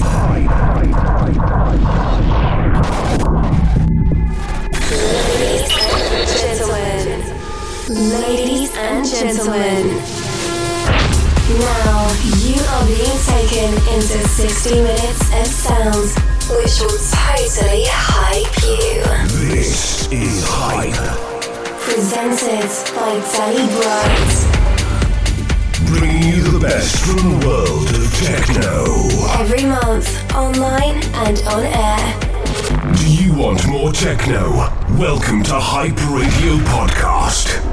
Pride. Gentlemen. Ladies and gentlemen, now you are being taken into 60 minutes of sounds which will totally hype you. This is Hype. Presented by Danny Bright bringing you the best from the world of techno. Every month, online and on air. Do you want more techno? Welcome to Hype Radio Podcast.